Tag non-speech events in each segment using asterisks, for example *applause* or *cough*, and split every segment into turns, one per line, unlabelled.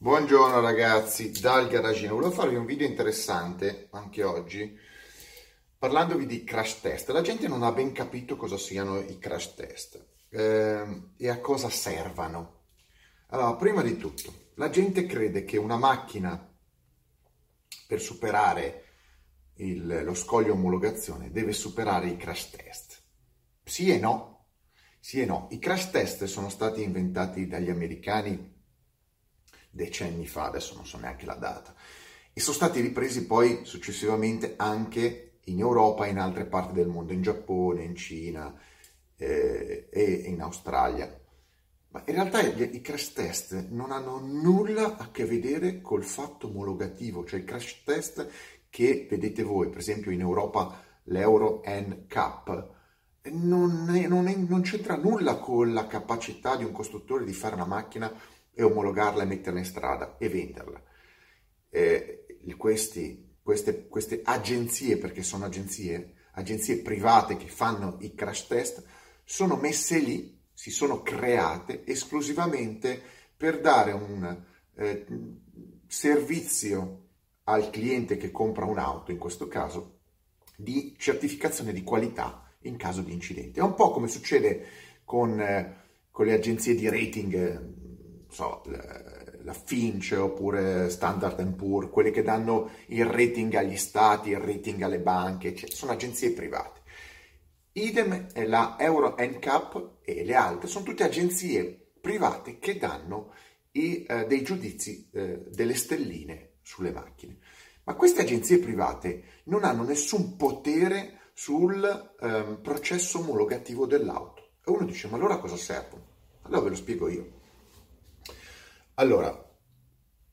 Buongiorno ragazzi, dal garagino. Volevo farvi un video interessante anche oggi, parlandovi di crash test. La gente non ha ben capito cosa siano i crash test eh, e a cosa servano. Allora, prima di tutto, la gente crede che una macchina per superare il, lo scoglio omologazione deve superare i crash test. Sì e no. Sì e no. I crash test sono stati inventati dagli americani decenni fa, adesso non so neanche la data, e sono stati ripresi poi successivamente anche in Europa e in altre parti del mondo, in Giappone, in Cina eh, e in Australia. Ma in realtà i crash test non hanno nulla a che vedere col fatto omologativo, cioè il crash test che vedete voi, per esempio in Europa l'Euro NCAP, non, è, non, è, non c'entra nulla con la capacità di un costruttore di fare una macchina e omologarla e metterla in strada e venderla. Eh, questi, queste, queste agenzie, perché sono agenzie, agenzie private che fanno i crash test, sono messe lì, si sono create esclusivamente per dare un eh, servizio al cliente che compra un'auto, in questo caso, di certificazione di qualità in caso di incidente. È un po' come succede con, eh, con le agenzie di rating so, la Finch oppure Standard Poor's, quelle che danno il rating agli stati, il rating alle banche, cioè, sono agenzie private. Idem è la Euro NCAP e le altre, sono tutte agenzie private che danno i, eh, dei giudizi eh, delle stelline sulle macchine. Ma queste agenzie private non hanno nessun potere sul eh, processo omologativo dell'auto. E uno dice, ma allora cosa servono? Allora ve lo spiego io. Allora,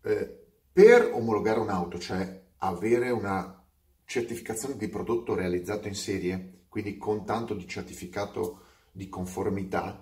eh, per omologare un'auto, cioè avere una certificazione di prodotto realizzato in serie, quindi con tanto di certificato di conformità,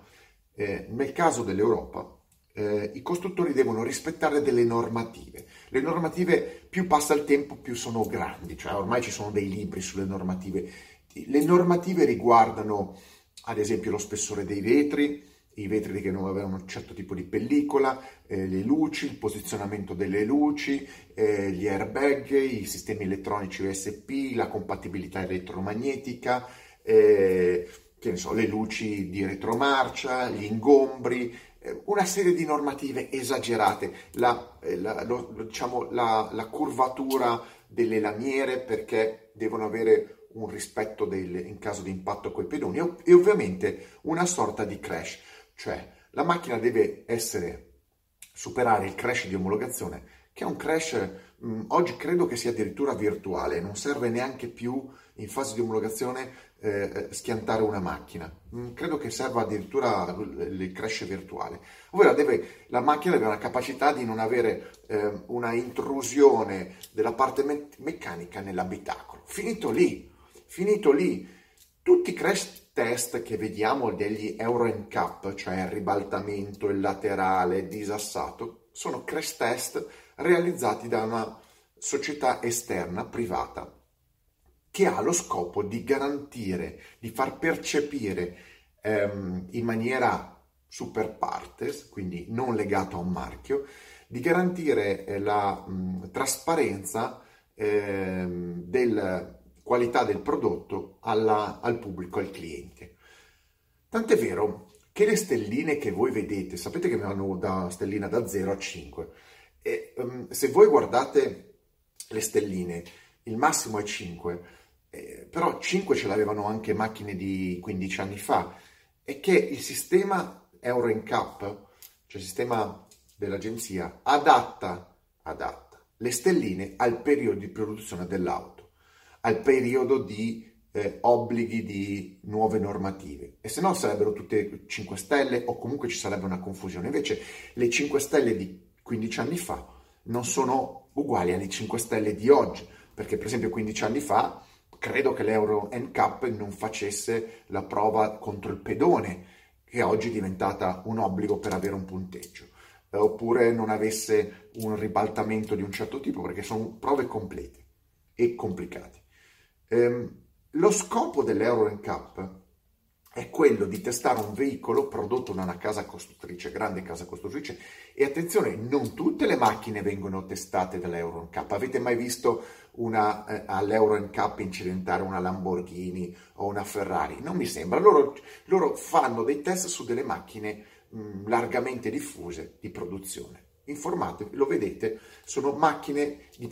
eh, nel caso dell'Europa eh, i costruttori devono rispettare delle normative. Le normative più passa il tempo più sono grandi, cioè ormai ci sono dei libri sulle normative. Le normative riguardano ad esempio lo spessore dei vetri, i vetri che non avevano un certo tipo di pellicola, eh, le luci, il posizionamento delle luci, eh, gli airbag, i sistemi elettronici USP, la compatibilità elettromagnetica, eh, so, le luci di retromarcia, gli ingombri, eh, una serie di normative esagerate, la, eh, la, lo, diciamo, la, la curvatura delle lamiere perché devono avere un rispetto del, in caso di impatto con i pedoni e ovviamente una sorta di crash. Cioè, la macchina deve essere, superare il crash di omologazione, che è un crash, mh, oggi credo che sia addirittura virtuale, non serve neanche più in fase di omologazione eh, schiantare una macchina. Mh, credo che serva addirittura il crash virtuale. Ovvero deve, la macchina deve avere la capacità di non avere eh, una intrusione della parte me- meccanica nell'abitacolo. Finito lì, finito lì. Tutti i crash test che vediamo degli Euro NCAP, cioè ribaltamento, il laterale, disassato, sono crash test realizzati da una società esterna, privata, che ha lo scopo di garantire, di far percepire ehm, in maniera super partes, quindi non legato a un marchio, di garantire eh, la mh, trasparenza ehm, del qualità del prodotto alla, al pubblico, al cliente. Tant'è vero che le stelline che voi vedete, sapete che vanno da stellina da 0 a 5, e um, se voi guardate le stelline, il massimo è 5, eh, però 5 ce l'avevano anche macchine di 15 anni fa, è che il sistema Euro NCAP, cioè il sistema dell'agenzia, adatta, adatta le stelline al periodo di produzione dell'auto al periodo di eh, obblighi di nuove normative e se no sarebbero tutte 5 stelle o comunque ci sarebbe una confusione. Invece le 5 stelle di 15 anni fa non sono uguali alle 5 stelle di oggi, perché per esempio 15 anni fa credo che l'Euro NCAP non facesse la prova contro il pedone, che oggi è diventata un obbligo per avere un punteggio, eh, oppure non avesse un ribaltamento di un certo tipo, perché sono prove complete e complicate. Ehm, lo scopo dell'Euro NCAP è quello di testare un veicolo prodotto da una casa costruttrice, grande casa costruttrice. E attenzione, non tutte le macchine vengono testate dall'Euro NCAP. Avete mai visto una, eh, all'Euro NCAP incidentare una Lamborghini o una Ferrari? Non mi sembra. Loro, loro fanno dei test su delle macchine mh, largamente diffuse di produzione. Informatevi, lo vedete, sono macchine, di,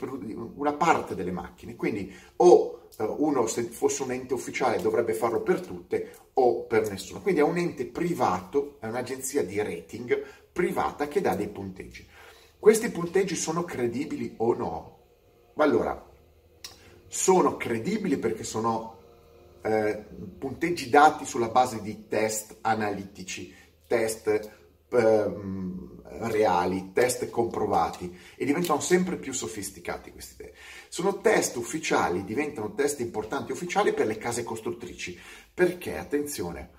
una parte delle macchine. Quindi o eh, uno se fosse un ente ufficiale dovrebbe farlo per tutte o per nessuno. Quindi è un ente privato, è un'agenzia di rating privata che dà dei punteggi. Questi punteggi sono credibili o no? Allora, sono credibili perché sono eh, punteggi dati sulla base di test analitici, test reali, test comprovati e diventano sempre più sofisticati questi test. Sono test ufficiali, diventano test importanti ufficiali per le case costruttrici, perché, attenzione,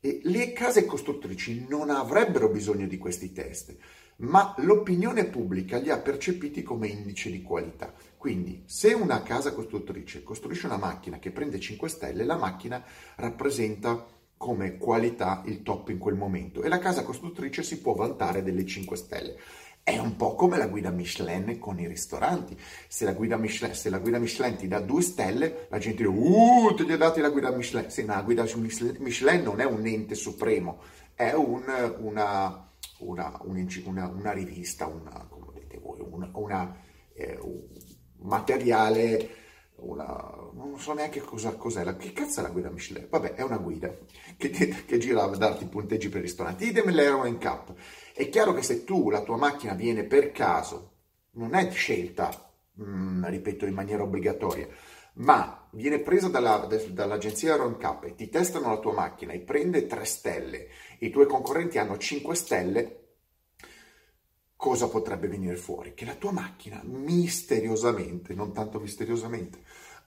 le case costruttrici non avrebbero bisogno di questi test, ma l'opinione pubblica li ha percepiti come indice di qualità. Quindi, se una casa costruttrice costruisce una macchina che prende 5 stelle, la macchina rappresenta come qualità il top in quel momento e la casa costruttrice si può vantare delle 5 stelle. È un po' come la guida Michelin con i ristoranti. Se la guida Michelin, la guida Michelin ti dà 2 stelle, la gente dice, uh, ti ho dati la guida Michelin. Ma la guida Michelin non è un ente supremo, è un, una, una, una, una, rivista, una, come dite voi, eh, un materiale una, non so neanche cosa, cos'è, la, che cazzo è la guida Michelin? Vabbè, è una guida che, *laughs* che gira a darti punteggi per ristoranti. Idem l'Aero in Cup. È chiaro che se tu, la tua macchina viene per caso, non è scelta, mh, mm, ripeto, in maniera obbligatoria, ma viene presa dalla, dall'agenzia Aero Cup e ti testano la tua macchina e prende 3 stelle, i tuoi concorrenti hanno 5 stelle, cosa potrebbe venire fuori? Che la tua macchina misteriosamente, non tanto misteriosamente,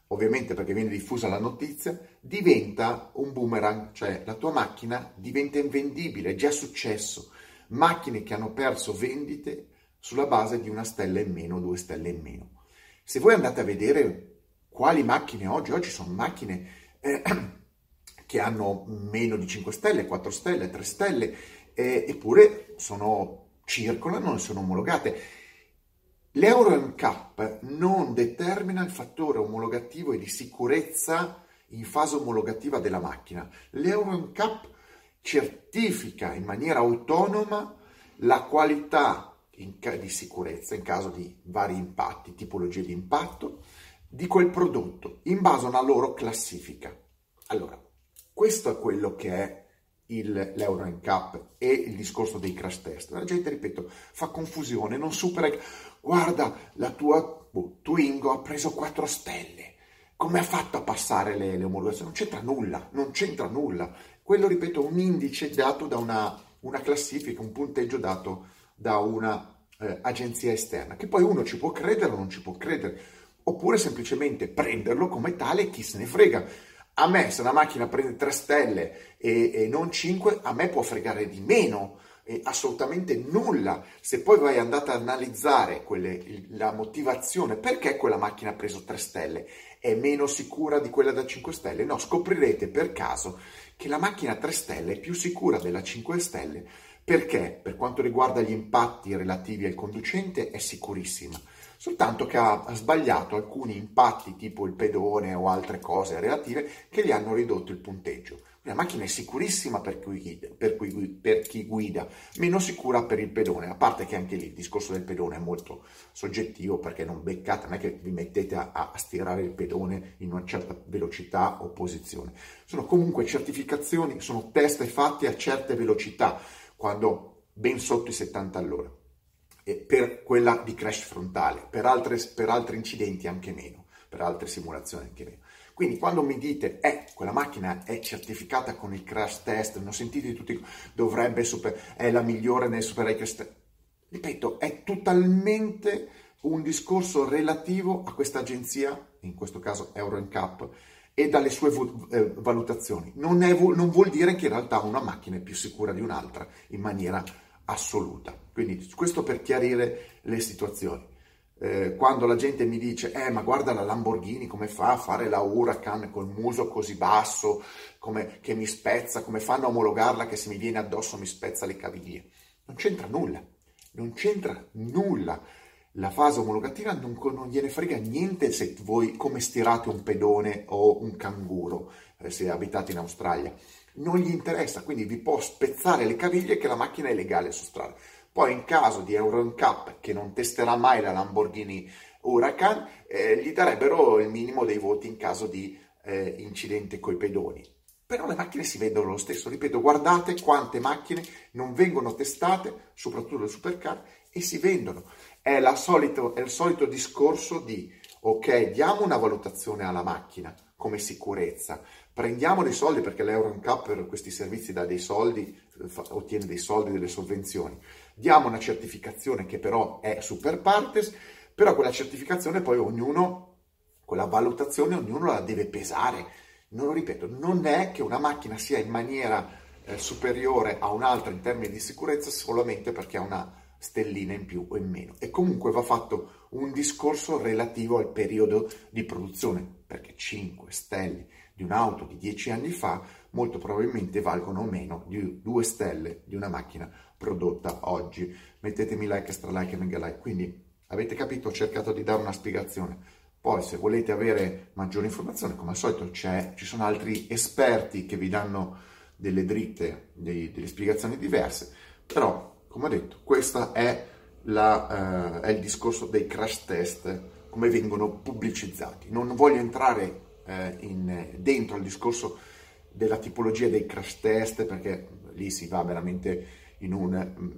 ovviamente perché viene diffusa la notizia, diventa un boomerang, cioè la tua macchina diventa invendibile, è già successo. Macchine che hanno perso vendite sulla base di una stella in meno, due stelle in meno. Se voi andate a vedere quali macchine oggi, oggi sono macchine eh, *clears throat* che hanno meno di 5 stelle, 4 stelle, 3 stelle, eh, eppure sono circolano e sono omologate. L'Euro NCAP non determina il fattore omologativo e di sicurezza in fase omologativa della macchina. L'Euro NCAP certifica in maniera autonoma la qualità di sicurezza in caso di vari impatti, tipologie di impatto, di quel prodotto in base a una loro classifica. Allora, questo è quello che è il, l'Euro NCAP e il discorso dei crash test. La gente, ripeto, fa confusione, non supera. Guarda, la tua boh, Twingo ha preso 4 stelle. Come ha fatto a passare le, le omologazioni? Non c'entra nulla, non c'entra nulla. Quello, ripeto, è un indice dato da una, una classifica, un punteggio dato da una eh, agenzia esterna, che poi uno ci può credere o non ci può credere, oppure semplicemente prenderlo come tale e chi se ne frega a me, se una macchina prende 3 stelle e, e non 5, a me può fregare di meno, assolutamente nulla. Se poi vai andate ad analizzare quelle, la motivazione perché quella macchina ha preso 3 stelle è meno sicura di quella da 5 stelle, no, scoprirete per caso che la macchina 3 stelle è più sicura della 5 stelle. Perché? Per quanto riguarda gli impatti relativi al conducente è sicurissima soltanto che ha sbagliato alcuni impatti tipo il pedone o altre cose relative che gli hanno ridotto il punteggio. La macchina è sicurissima per chi, guida, per, cui, per chi, guida, meno sicura per il pedone, a parte che anche lì il discorso del pedone è molto soggettivo perché non beccate, non è che vi mettete a, a stirare il pedone in una certa velocità o posizione. Sono comunque certificazioni, sono test fatti a certe velocità, quando ben sotto i 70 all'ora per quella di crash frontale, per, altre, per altri incidenti anche meno, per altre simulazioni anche meno. Quindi quando mi dite, eh, quella macchina è certificata con il crash test, non sentite tutti, dovrebbe super, è la migliore nel crash test. Ripeto, è totalmente un discorso relativo a questa agenzia, in questo caso Euro NCAP, e dalle sue eh, valutazioni. Non, è, non vuol dire che in realtà una macchina è più sicura di un'altra in maniera assoluta. Quindi questo per chiarire le situazioni. eh, quando la gente mi dice, eh ma guarda la Lamborghini come fa a fare la Huracan col muso così basso, come, che mi spezza, come fanno a omologarla che se mi viene addosso mi spezza le caviglie. Non c'entra nulla, non c'entra nulla. La fase omologativa non, non gliene frega niente se voi come stirate un pedone o un canguro, eh, se abitate in Australia. Non gli interessa, quindi vi può spezzare le caviglie che la macchina è legale su strada. Poi in caso di Euro NCAP che non testerà mai la Lamborghini Huracan, eh, gli darebbero il minimo dei voti in caso di eh, incidente coi pedoni. Però le macchine si vendono lo stesso, ripeto, guardate quante macchine non vengono testate, soprattutto le supercar, e si vendono. È, solito, è il solito discorso di, ok, diamo una valutazione alla macchina come sicurezza, prendiamo dei soldi perché l'Euro NCAP per questi servizi dà dei soldi, ottiene dei soldi, delle sovvenzioni, diamo una certificazione che però è super partes, però quella certificazione poi ognuno, quella valutazione ognuno la deve pesare. Non lo ripeto, non è che una macchina sia in maniera eh, superiore a un'altra in termini di sicurezza solamente perché ha una stellina in più o in meno. E comunque va fatto un discorso relativo al periodo di produzione, perché 5 stelle di un'auto di 10 anni fa molto probabilmente valgono meno di 2 stelle di una macchina prodotta oggi. Mettetemi like, extra like e mega like. Quindi avete capito, ho cercato di dare una spiegazione. Poi se volete avere maggiori informazioni, come al solito ci sono altri esperti che vi danno delle dritte, dei, delle spiegazioni diverse, però come ho detto, questo è, uh, è il discorso dei crash test, come vengono pubblicizzati. Non voglio entrare uh, in, dentro il discorso della tipologia dei crash test perché lì si va veramente in un um,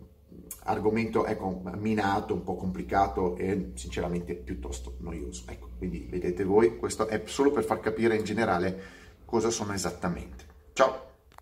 argomento ecco, minato, un po' complicato e sinceramente piuttosto noioso. Ecco, quindi vedete voi, questo è solo per far capire in generale cosa sono esattamente. Ciao!